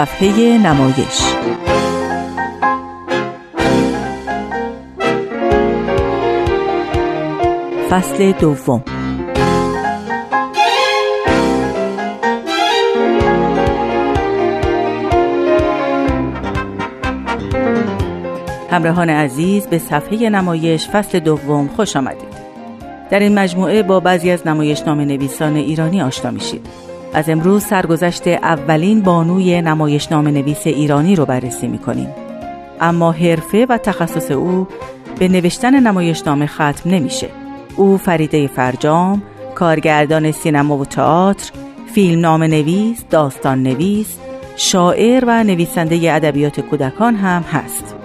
صفحه نمایش فصل دوم همراهان عزیز به صفحه نمایش فصل دوم خوش آمدید. در این مجموعه با بعضی از نمایش نام نویسان ایرانی آشنا میشید. از امروز سرگذشت اولین بانوی نمایش نام نویس ایرانی رو بررسی می‌کنیم. اما حرفه و تخصص او به نوشتن نمایش نام ختم نمیشه. او فریده فرجام، کارگردان سینما و تئاتر، فیلم نام نویس، داستان نویس، شاعر و نویسنده ادبیات کودکان هم هست.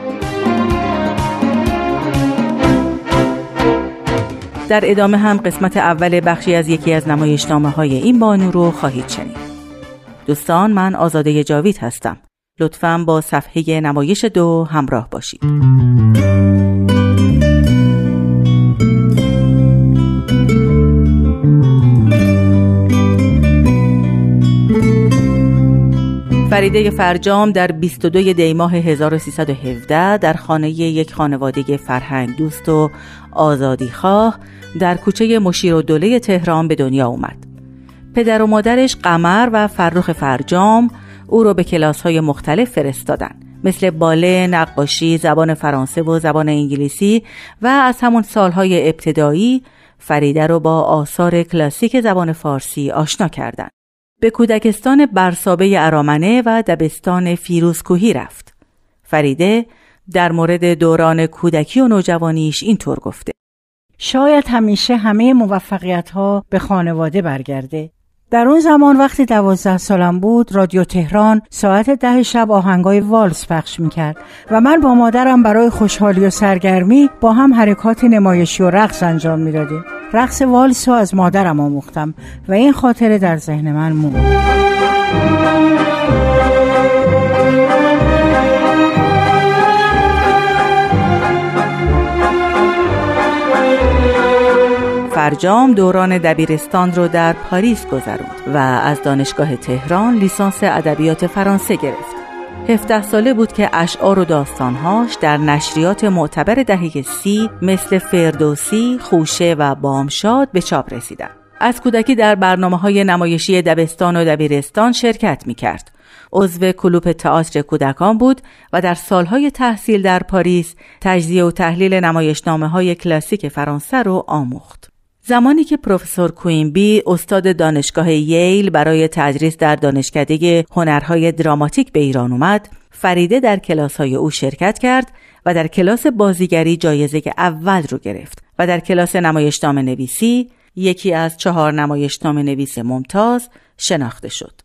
در ادامه هم قسمت اول بخشی از یکی از نمایشنامه های این بانو رو خواهید شنید. دوستان من آزاده جاوید هستم. لطفا با صفحه نمایش دو همراه باشید. فریده فرجام در 22 دیماه 1317 در خانه یک خانواده فرهنگ دوست و آزادی خواه در کوچه مشیر و دوله تهران به دنیا اومد. پدر و مادرش قمر و فرخ فرجام او رو به کلاس های مختلف فرستادن مثل باله، نقاشی، زبان فرانسه و زبان انگلیسی و از همون سالهای ابتدایی فریده رو با آثار کلاسیک زبان فارسی آشنا کردند. به کودکستان برسابه ارامنه و دبستان فیروزکوهی رفت. فریده در مورد دوران کودکی و نوجوانیش اینطور گفته. شاید همیشه همه موفقیت ها به خانواده برگرده. در اون زمان وقتی دوازده سالم بود رادیو تهران ساعت ده شب آهنگای والس پخش می‌کرد و من با مادرم برای خوشحالی و سرگرمی با هم حرکات نمایشی و رقص انجام می‌دادیم. رقص والس رو از مادرم آموختم و این خاطره در ذهن من موند. فرجام دوران دبیرستان رو در پاریس گذروند و از دانشگاه تهران لیسانس ادبیات فرانسه گرفت. 17 ساله بود که اشعار و داستانهاش در نشریات معتبر دهه سی مثل فردوسی، خوشه و بامشاد به چاپ رسیدن. از کودکی در برنامه های نمایشی دبستان و دبیرستان شرکت می کرد. عضو کلوپ تئاتر کودکان بود و در سالهای تحصیل در پاریس تجزیه و تحلیل نمایشنامه های کلاسیک فرانسه رو آموخت. زمانی که پروفسور کوینبی استاد دانشگاه ییل برای تدریس در دانشکده هنرهای دراماتیک به ایران اومد فریده در کلاس های او شرکت کرد و در کلاس بازیگری جایزه اول رو گرفت و در کلاس نمایشنامه نویسی یکی از چهار نمایشنامه نویس ممتاز شناخته شد.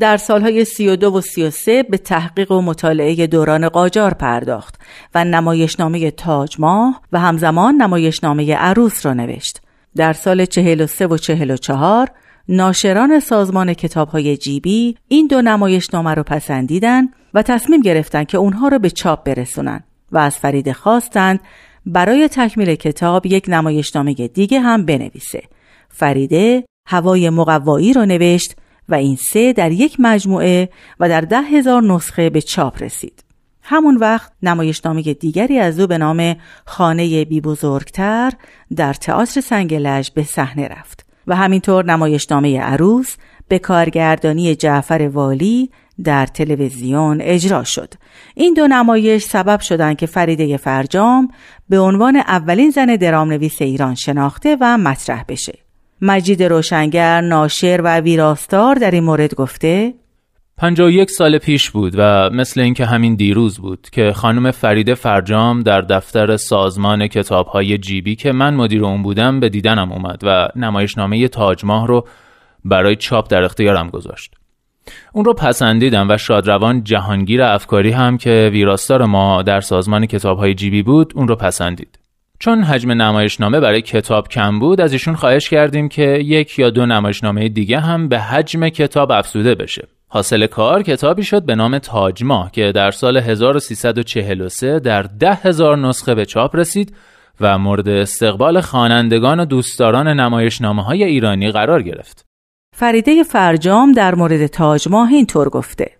در سالهای 32 و 33 به تحقیق و مطالعه دوران قاجار پرداخت و نمایشنامه تاج ماه و همزمان نمایشنامه عروس را نوشت. در سال 43 و 44 ناشران سازمان کتابهای جیبی این دو نمایشنامه را پسندیدن و تصمیم گرفتند که اونها را به چاپ برسونن و از فرید خواستند برای تکمیل کتاب یک نمایشنامه دیگه هم بنویسه. فریده هوای مقوایی را نوشت و این سه در یک مجموعه و در ده هزار نسخه به چاپ رسید. همون وقت نمایشنامه دیگری از او به نام خانه بی بزرگتر در تئاتر سنگلج به صحنه رفت و همینطور نمایشنامه عروس به کارگردانی جعفر والی در تلویزیون اجرا شد. این دو نمایش سبب شدند که فریده فرجام به عنوان اولین زن درام نویس ایران شناخته و مطرح بشه. مجید روشنگر ناشر و ویراستار در این مورد گفته یک سال پیش بود و مثل اینکه همین دیروز بود که خانم فرید فرجام در دفتر سازمان کتابهای جیبی که من مدیر اون بودم به دیدنم اومد و نمایشنامه تاج ماه رو برای چاپ در اختیارم گذاشت. اون رو پسندیدم و شادروان جهانگیر افکاری هم که ویراستار ما در سازمان کتابهای جیبی بود اون رو پسندید. چون حجم نمایشنامه برای کتاب کم بود از ایشون خواهش کردیم که یک یا دو نمایشنامه دیگه هم به حجم کتاب افزوده بشه حاصل کار کتابی شد به نام تاجما که در سال 1343 در ده هزار نسخه به چاپ رسید و مورد استقبال خوانندگان و دوستداران نمایشنامه های ایرانی قرار گرفت. فریده فرجام در مورد تاجماه اینطور گفته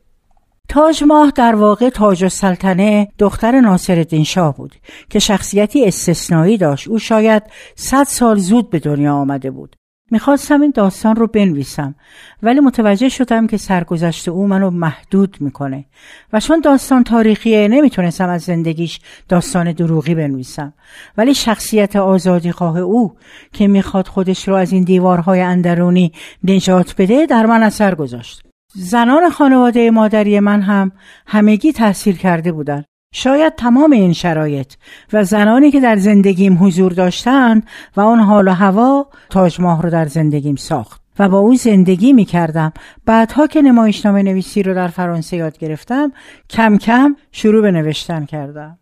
تاج ماه در واقع تاج السلطنه دختر ناصرالدین شاه بود که شخصیتی استثنایی داشت. او شاید صد سال زود به دنیا آمده بود. می‌خواستم این داستان رو بنویسم ولی متوجه شدم که سرگذشت او منو محدود می‌کنه و چون داستان تاریخیه نمی‌تونستم از زندگیش داستان دروغی بنویسم. ولی شخصیت آزادی خواه او که می‌خواد خودش رو از این دیوارهای اندرونی نجات بده در من اثر گذاشت. زنان خانواده مادری من هم همگی تحصیل کرده بودند. شاید تمام این شرایط و زنانی که در زندگیم حضور داشتند و آن حال و هوا تاج ماه رو در زندگیم ساخت و با او زندگی می کردم بعدها که نمایشنامه نویسی رو در فرانسه یاد گرفتم کم کم شروع به نوشتن کردم.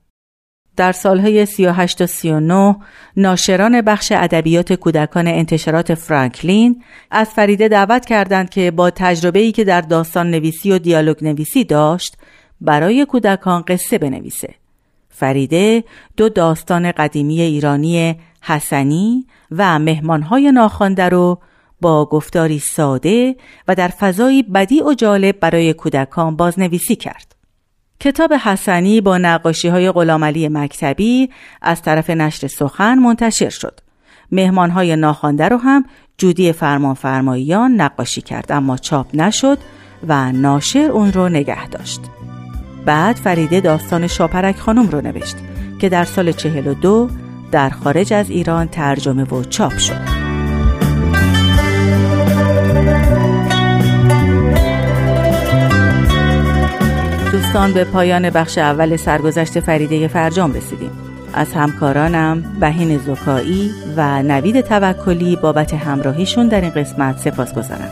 در سالهای 38 و 39 ناشران بخش ادبیات کودکان انتشارات فرانکلین از فریده دعوت کردند که با تجربه‌ای که در داستان نویسی و دیالوگ نویسی داشت برای کودکان قصه بنویسه. فریده دو داستان قدیمی ایرانی حسنی و مهمانهای ناخوانده رو با گفتاری ساده و در فضایی بدی و جالب برای کودکان بازنویسی کرد. کتاب حسنی با نقاشی های غلامعلی مکتبی از طرف نشر سخن منتشر شد. مهمان های ناخوانده رو هم جودی فرمانفرماییان نقاشی کرد اما چاپ نشد و ناشر اون رو نگه داشت. بعد فریده داستان شاپرک خانم رو نوشت که در سال 42 در خارج از ایران ترجمه و چاپ شد. دوستان به پایان بخش اول سرگذشت فریده فرجام رسیدیم. از همکارانم بهین زکایی و نوید توکلی بابت همراهیشون در این قسمت سپاس گذارم.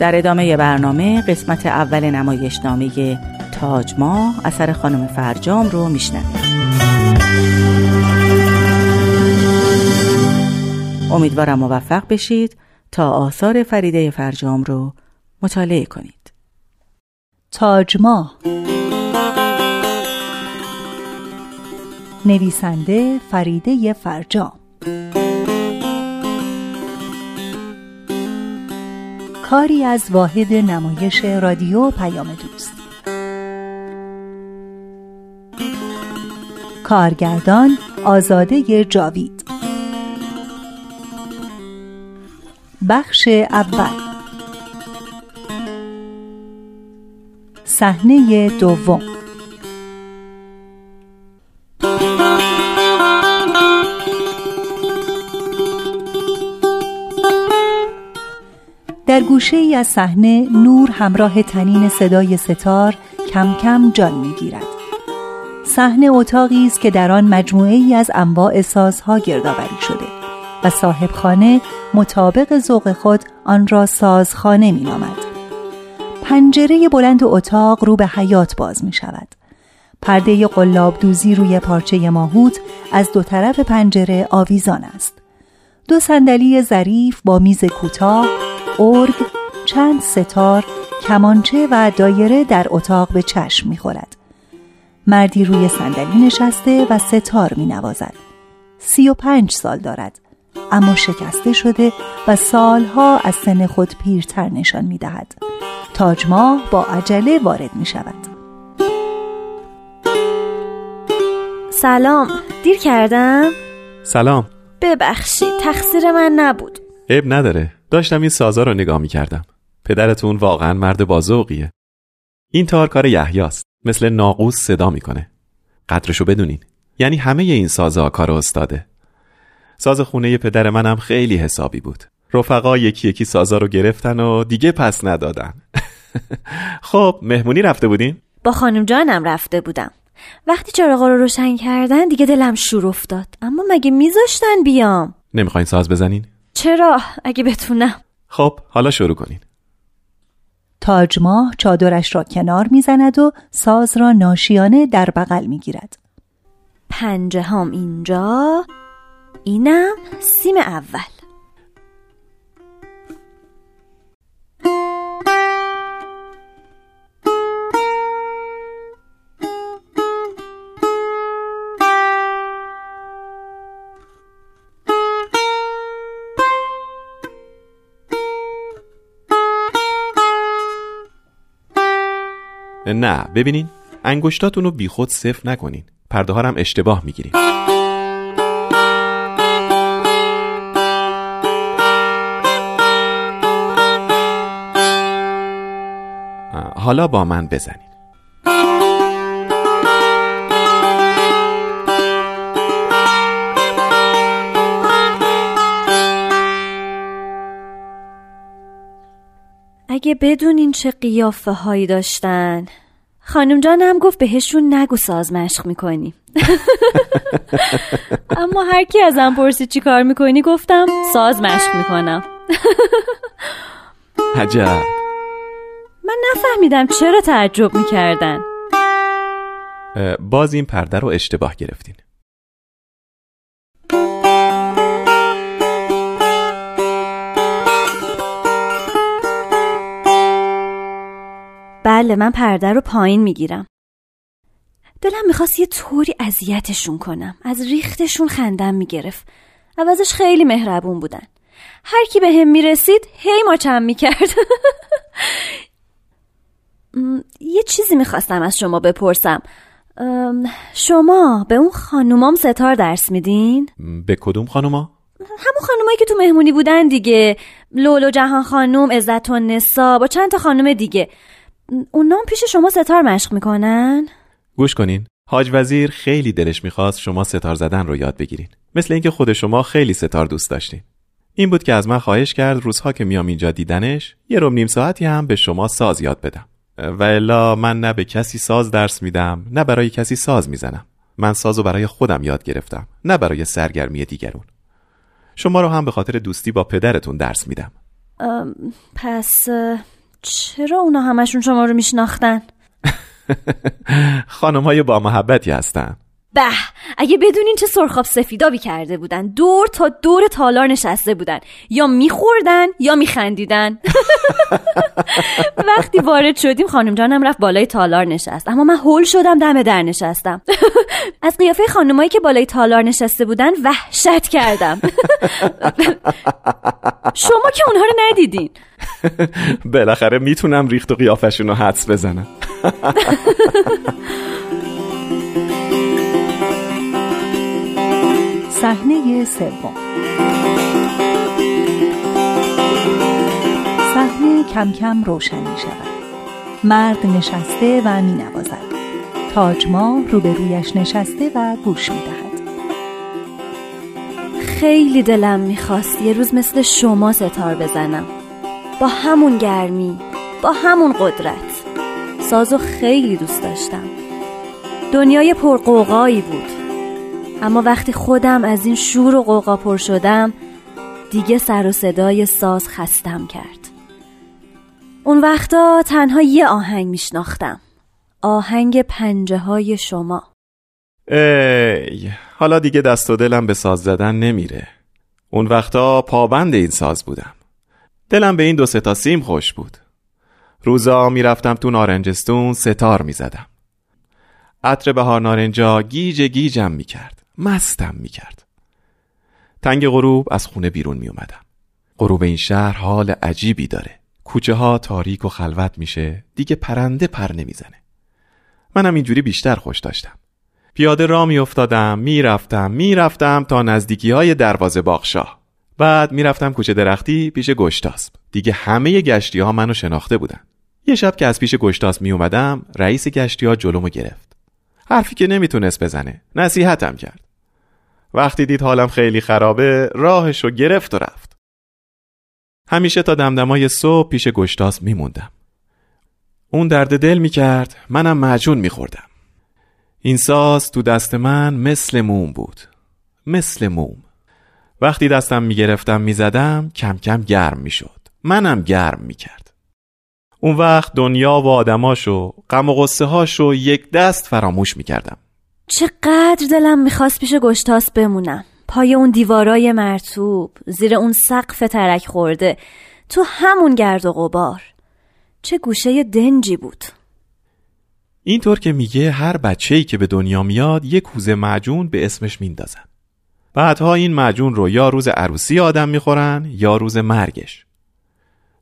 در ادامه برنامه قسمت اول نمایشنامه تاج ماه اثر خانم فرجام رو میشنویم. امیدوارم موفق بشید تا آثار فریده فرجام رو مطالعه کنید. تاج نویسنده فریده فرجام. کاری از واحد نمایش رادیو پیام دوست. کارگردان آزاده جاوید. بخش اول. صحنه دوم. در گوشه ای از صحنه نور همراه تنین صدای ستار کم کم جان می‌گیرد. صحنه اتاقی است که در آن مجموعه ای از انواع سازها گردآوری شده و صاحب خانه مطابق ذوق خود آن را سازخانه می نامد. پنجره بلند اتاق رو به حیات باز می شود. پرده قلاب دوزی روی پارچه ماهوت از دو طرف پنجره آویزان است. دو صندلی ظریف با میز کوتاه ارگ، چند ستار، کمانچه و دایره در اتاق به چشم می‌خورد. مردی روی صندلی نشسته و ستار می نوازد. سی و پنج سال دارد اما شکسته شده و سالها از سن خود پیرتر نشان می دهد. تاجماه با عجله وارد می شود. سلام دیر کردم؟ سلام ببخشید تقصیر من نبود عیب نداره داشتم این سازا رو نگاه می کردم پدرتون واقعا مرد بازوقیه این تار کار یحیاست. مثل ناقوس صدا می‌کنه. قدرشو بدونین. یعنی همه این سازا کار استاده. ساز خونه پدر منم خیلی حسابی بود. رفقا یکی یکی سازا رو گرفتن و دیگه پس ندادن. خب مهمونی رفته بودین؟ با خانم جانم رفته بودم. وقتی چراغا رو روشن کردن دیگه دلم شور افتاد. اما مگه میذاشتن بیام؟ نمی‌خواین ساز بزنین؟ چرا اگه بتونم؟ خب حالا شروع کنین. تاجماه چادرش را کنار می‌زند و ساز را ناشیانه در بغل می‌گیرد. پنجه هم اینجا اینم سیم اول. نه ببینین انگشتاتون رو بیخود صفر نکنین. پرده ها هم اشتباه می‌گیرین حالا با من بزنین. اگه بدونین چه قیافه هایی داشتن. خانم جانم گفت بهشون نگو ساز مشق می‌کنی. اما هر کی ازم پرسید چی کار می‌کنی گفتم ساز مشق می‌کنم. عجب. من نفهمیدم چرا تعجب می‌کردن. باز این پرده رو اشتباه گرفتین. بله من پرده رو پایین می‌گیرم. دلم می‌خواست یه طوری اذیتشون کنم. از ریختشون خندم می‌گرفت. عوضش خیلی مهربون بودن. هر کی به هم می‌رسید هی ماچم می‌کرد. یه چیزی می‌خواستم از شما بپرسم. شما به اون خانومام ستار درس میدین؟ به کدوم خانوما؟ همون خانومایی که تو مهمونی بودن دیگه. لولو جهان خانوم عزت و نسا با چند تا خانوم دیگه. اونام پیش شما ستار مشق می‌کنن؟ گوش کنین. حاج وزیر خیلی دلش می‌خواست شما ستار زدن رو یاد بگیرین. مثل اینکه خود شما خیلی ستار دوست داشتین. این بود که از من خواهش کرد روزها که میام اینجا دیدنش یه روم نیم ساعتی هم به شما ساز یاد بدم. و الا من نه به کسی ساز درس میدم نه برای کسی ساز می‌زنم. من سازو برای خودم یاد گرفتم نه برای سرگرمی دیگرون. شما رو هم به خاطر دوستی با پدرتون درس میدم. پس چرا اونا همشون شما رو میشناختن؟ خانم های با محبتی هستن به اگه بدونین چه سرخاب سفیدابی کرده بودن. دور تا دور تالار نشسته بودن. یا میخوردن یا میخندیدن. وقتی وارد شدیم خانم جانم رفت بالای تالار نشست. اما من هول شدم دم در نشستم. از قیافه خانمایی که بالای تالار نشسته بودن وحشت کردم. شما که اونها رو ندیدین. بالاخره می‌تونم ریخت و قیافشون رو حدس بزنم. صحنه سوم. صحنه کم کم روشن می شود. مرد نشسته و می نوازد. تاجما روبرویش نشسته و گوش می دهد. خیلی دلم می‌خواست یه روز مثل شما ستار بزنم. با همون گرمی با همون قدرت. سازو خیلی دوست داشتم. دنیای پرقوقایی بود. اما وقتی خودم از این شور و قوقا پر شدم دیگه سر و صدای ساز خستم کرد. اون وقتا تنها یه آهنگ میشناختم. آهنگ پنجه های شما. ای حالا دیگه دست و دلم به ساز زدن نمیره. اون وقتا پابند این ساز بودم. دلم به این دو ستا سیم خوش بود. روزا می‌رفتم تو نارنجستون ستار می‌زدم. عطر بهار نارنجا گیج گیجم می‌کرد. مستم می‌کرد. تنگ غروب از خونه بیرون میومدم غروب این شهر حال عجیبی داره. کوچه ها تاریک و خلوت میشه دیگه پرنده پر نمی‌زنه. منم اینجوری بیشتر خوش داشتم. پیاده را میافتادم می‌رفتم می‌رفتم تا نزدیکی های دروازه باغشاه. بعد می‌رفتم کوچه درختی پیش گشتاسب. دیگه همه گشتی ها منو شناخته بودن. یه شب که از پیش گشتاسب می اومدم رئیس گشتی ها جلومو گرفت. حرفی که نمی‌تونست بزنه نصیحتم کرد. وقتی دید حالم خیلی خرابه راهشو گرفت و رفت. همیشه تا دمدمای صبح پیش گشتاس میموندم. اون درد دل می‌کرد منم معجون میخوردم. این ساز تو دست من مثل موم بود. مثل موم. وقتی دستم می‌گرفتم می‌زدم کم کم گرم می‌شد. منم گرم می‌کرد. اون وقت دنیا و آدماشو غم و غصه هاشو یک دست فراموش می‌کردم. چقدر دلم می‌خواست پیش گشتاس بمونم. پای اون دیوارای مرتوب زیر اون سقف ترک خورده تو همون گرد و غبار. چه گوشه دنجی بود. اینطور که میگه هر بچه‌ای که به دنیا میاد یک کوزه معجون به اسمش میندازن. بعدها این معجون رو یا روز عروسی آدم می‌خورن یا روز مرگش.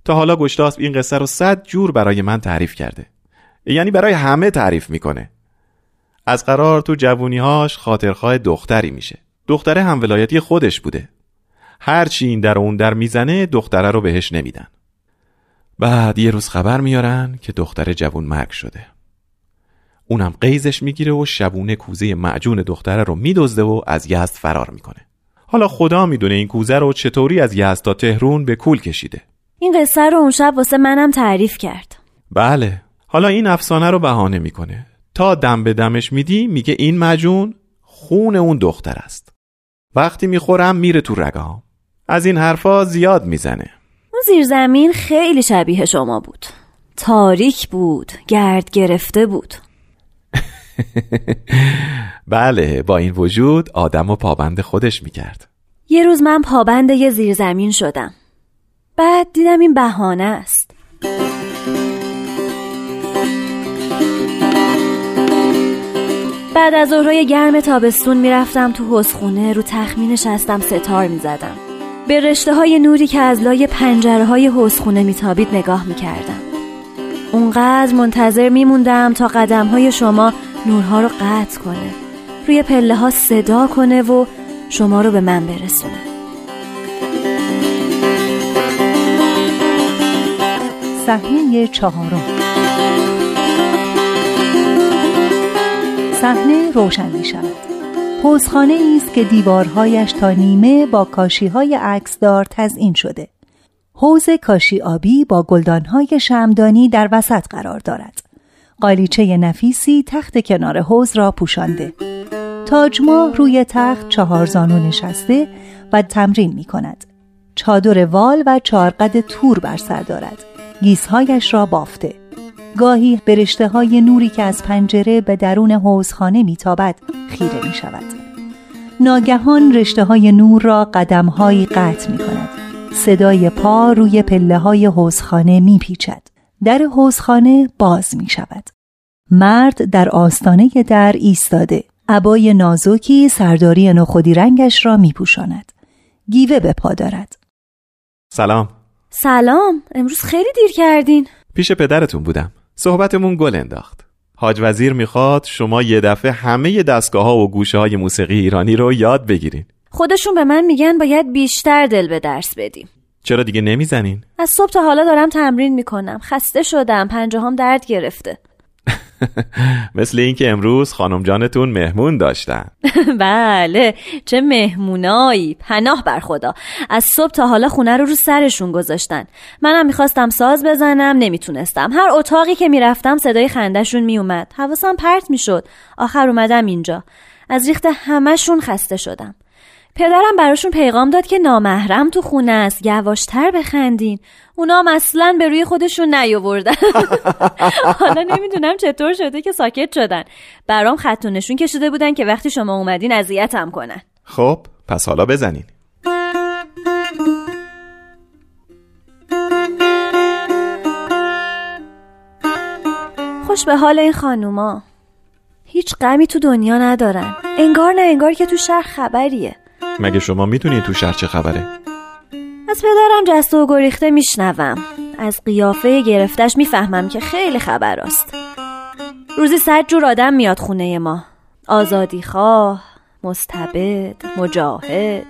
تا حالا گشتاسب این قصه رو صد جور برای من تعریف کرده. یعنی برای همه تعریف می‌کنه. از قرار تو جوونیهاش خاطرخواه دختری میشه. دختره هم ولایتی خودش بوده. هرچی این در اون در می‌زنه دختره رو بهش نمیدن. بعد یه روز خبر میارن که دختر جوون مرگ شده. اونم قیزش می‌گیره و شبونه کوزه معجون دختره رو میدزده و از یزد فرار می‌کنه. حالا خدا می‌دونه این کوزه رو چطوری از یزد تا تهرون به کول کشیده. این قصه رو اون شب واسه منم تعریف کرد. بله. حالا این افسانه رو بهانه می‌کنه. تا دم به دمش میدی میگه این مجون خون اون دختر است. وقتی می‌خورم میره تو رگام از این حرفا زیاد می‌زنه. اون زیرزمین خیلی شبیه شما بود. تاریک بود گرد گرفته بود. بله با این وجود آدم و پابند خودش می‌کرد. یه روز من پابند یه زیرزمین شدم. بعد دیدم این بهانه است. بعد از ظهرهای گرم تابستون می‌رفتم تو حسخونه رو تخمین نشستم ستار می‌زدم. به رشته های نوری که از لای پنجره های حسخونه میتابید نگاه می‌کردم. اونقدر منتظر میموندم تا قدم های شما نورها رو قطع کنه روی پله ها صدا کنه و شما رو به من برسونه. صحنه چهارم. صحنه روشن می شود. حوزخانه است که دیوارهایش تا نیمه با کاشی های عکسدار تزئین شده. حوز کاشی آبی با گلدانهای شمدانی در وسط قرار دارد. قالیچه نفیسی تخت کنار حوز را پوشانده. تاجماه روی تخت چهار زانو نشسته و تمرین می کند. چادر وال و چارقد تور بر سر دارد. گیسهایش را بافته. گاهی برشته های نوری که از پنجره به درون حوزخانه میتابد خیره می شود. ناگهان رشته های نور را قدم های قطع می کند. صدای پا روی پله های حوزخانه می پیچد. در حوزخانه باز می شود. مرد در آستانه در ایستاده. عبای نازکی سرداری نخودی رنگش را می پوشاند. گیوه به پا دارد. سلام سلام امروز خیلی دیر کردین پیش پدرتون بودم صحبتمون گل انداخت. حاج وزیر می‌خواد شما یه دفعه همه دستگاه ها و گوشه های موسیقی ایرانی رو یاد بگیرین. خودشون به من میگن باید بیشتر دل به درس بدیم. چرا دیگه نمی‌زنین؟ از صبح تا حالا دارم تمرین می‌کنم. خسته شدم. پنجه هم درد گرفته. مثل اینکه امروز خانم جانتون مهمون داشتن. بله چه مهمونایی. پناه بر خدا. از صبح تا حالا خونه رو رو سرشون گذاشتن. منم می‌خواستم ساز بزنم نمی‌تونستم. هر اتاقی که می‌رفتم صدای خندهشون میومد حواسم پرت می‌شد. آخر اومدم اینجا. از ریخت همهشون خسته شدم. پدرم براشون پیغام داد که نامحرم تو خونه است. یواشتر بخندین. اونا هم اصلا به روی خودشون نیاوردن. حالا نمی‌دونم چطور شده که ساکت شدن. برام خط نشون کشیده بودن که وقتی شما اومدین اذیتم کنن. خب پس حالا بزنین. خوش به حال این خانوما. هیچ غمی تو دنیا ندارن. انگار نه انگار که تو شهر خبریه. مگه شما می‌دونید تو شهر چه خبره؟ از پدرم جسته و گریخته میشنوم. از قیافه گرفتش می‌فهمم که خیلی خبر است روزی صد جور آدم میاد خونه ما. آزادی خواه مستبد مجاهد.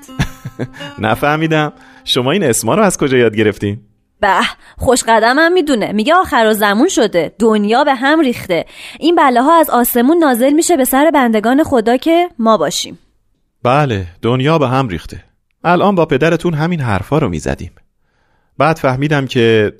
نفهمیدم. شما این اسما رو از کجا یاد گرفتین؟ به خوش قدمم می‌دونه. میگه آخر و زمون شده. دنیا به هم ریخته. این بلاها از آسمون نازل میشه به سر بندگان خدا که ما باشیم. بله دنیا به هم ریخته. الان با پدرتون همین حرفا رو می‌زدیم. بعد فهمیدم که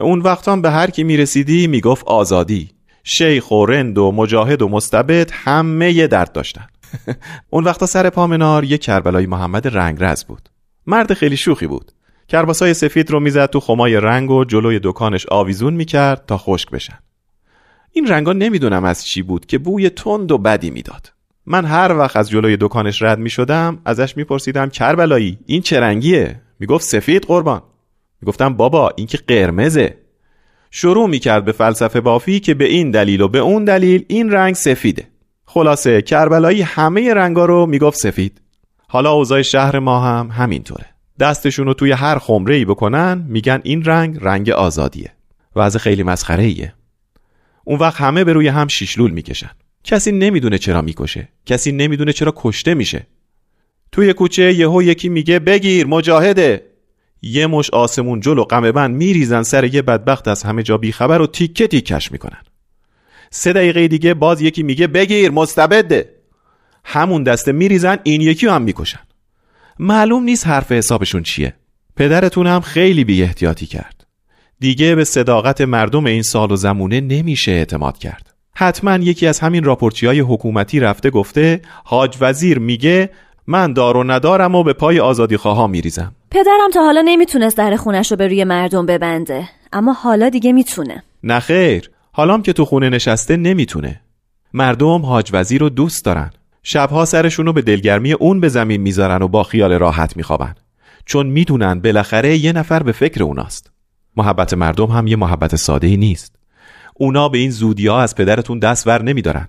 اون وقتان به هر کی می‌رسیدی می‌گفت آزادی. شیخ و رند و مجاهد و مستبد همه یه درد داشتن. اون وقتا سر پامنار یه کربلای محمد رنگرز بود. مرد خیلی شوخی بود. کرباسای سفید رو می‌زد تو خمای رنگ و جلوی دکانش آویزون می‌کرد تا خشک بشن. این رنگا نمی‌دونم از چی بود که بوی تند و بدی می‌داد. من هر وقت از جلوی دکانش رد می شدم ازش میپرسیدم کربلایی این چه رنگیه؟ می‌گفت سفید قربان. می‌گفتم بابا این که قرمزه. شروع می‌کرد به فلسفه بافی که به این دلیل و به اون دلیل این رنگ سفیده. خلاصه کربلایی همه رنگا رو می‌گفت سفید. حالا اوضاع شهر ما هم همینطوره. دستشون رو توی هر خمره ای بکنن میگن این رنگ رنگ آزادیه. وضع خیلی مسخره ایه اون وقت همه به روی هم شیشلول می‌کشن. کسی نمی‌دونه چرا می‌کشه. کسی نمی‌دونه چرا کشته میشه. توی کوچه یهو یکی میگه بگیر مجاهده. یه مش آسمون جلو قمه بند میریزن سر یه بدبخت از همه جا بیخبر و تیکه تیکش می‌کنن. سه دقیقه دیگه باز یکی میگه بگیر مستبده. همون دسته میریزن این یکی هم می‌کشن. معلوم نیست حرف حسابشون چیه. پدرتون هم خیلی بی احتیاطی کرد. دیگه به صداقت مردم این سال و زمونه نمیشه اعتماد کرد. حتما یکی از همین راپورچی های حکومتی رفته گفته حاج وزیر میگه من دار و ندارم و به پای آزادی خواها میریزم. پدرم تا حالا نمی‌تونست در خونش رو به روی مردم ببنده اما حالا دیگه می‌تونه. نخیر حالام که تو خونه نشسته نمی‌تونه. مردم حاج وزیر رو دوست دارن. شبها سرشون رو به دلگرمی اون به زمین می‌ذارن و با خیال راحت میخوابن. چون می‌دونن بالاخره یه نفر به فکر اوناست. محبت مردم هم یه محبت ساده ای نیست. اونا به این زودی ها از پدرتون دست ور نمیدارن.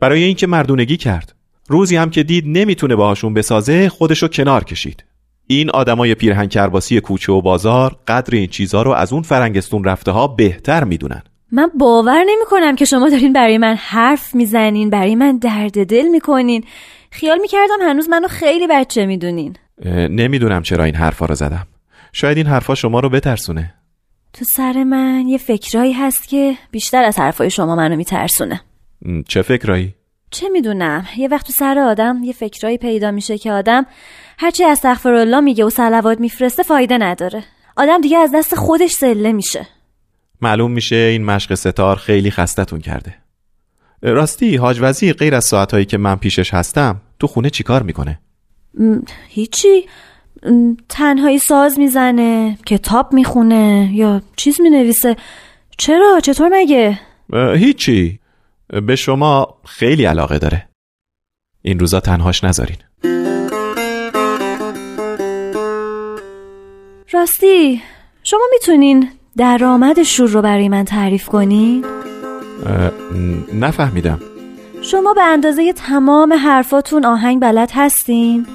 برای اینکه مردونگی کرد. روزی هم که دید نمی‌تونه باهاشون بسازه خودشو کنار کشید. این آدمای پیرهن کرباسی کوچه و بازار قدر این چیزها رو از اون فرنگستون رفته ها بهتر می‌دونن. من باور نمی کنم که شما دارین برای من حرف می‌زنین برای من درد دل می‌کنین. خیال می‌کردم هنوز منو خیلی بچه می‌دونین. نمی‌دونم چرا این حرفا رو زدم. شاید این حرفا شما رو بترسونه. تو سر من یه فکرایی هست که بیشتر از حرفای شما منو میترسونه. چه فکرایی؟ چه می‌دونم؟ یه وقت تو سر آدم یه فکرایی پیدا میشه که آدم هرچی الله میگه و صلوات میفرسته فایده نداره. آدم دیگه از دست خودش سله میشه. معلوم میشه این مشق ستار خیلی خستتون کرده. راستی حاج وزیر غیر از ساعتهایی که من پیشش هستم تو خونه چیکار می‌کنه؟ هیچی. تنهایی ساز می‌زنه کتاب می‌خونه یا چیز می‌نویسه. چرا؟ چطور مگه؟ هیچی. به شما خیلی علاقه داره. این روزا تنهاش نذارین. راستی شما می‌تونین درآمد شور رو برای من تعریف کنین؟ نفهمیدم. شما به اندازه تمام حرفاتون آهنگ بلد هستین؟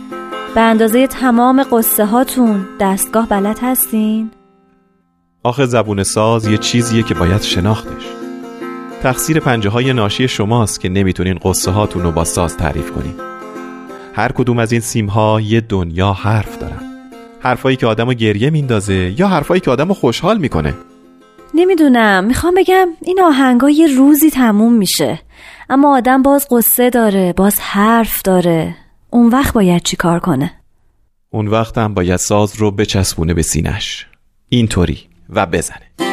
به اندازه تمام قصه هاتون دستگاه بلد هستین؟ آخه زبون ساز یه چیزیه که باید شناختش. تقصیر پنجه های ناشی شماست که نمی‌تونین قصه هاتون رو با ساز تعریف کنین. هر کدوم از این سیم ها یه دنیا حرف دارن. حرفایی که آدمو گریه میندازه یا حرفایی که آدمو خوشحال می‌کنه. نمی‌دونم. می‌خوام بگم این آهنگا یه روزی تموم میشه. اما آدم باز قصه داره باز حرف داره. اون وقت باید چی کار کنه؟ اون وقت هم باید ساز رو بچسبونه به سینش اینطوری. و بزنه.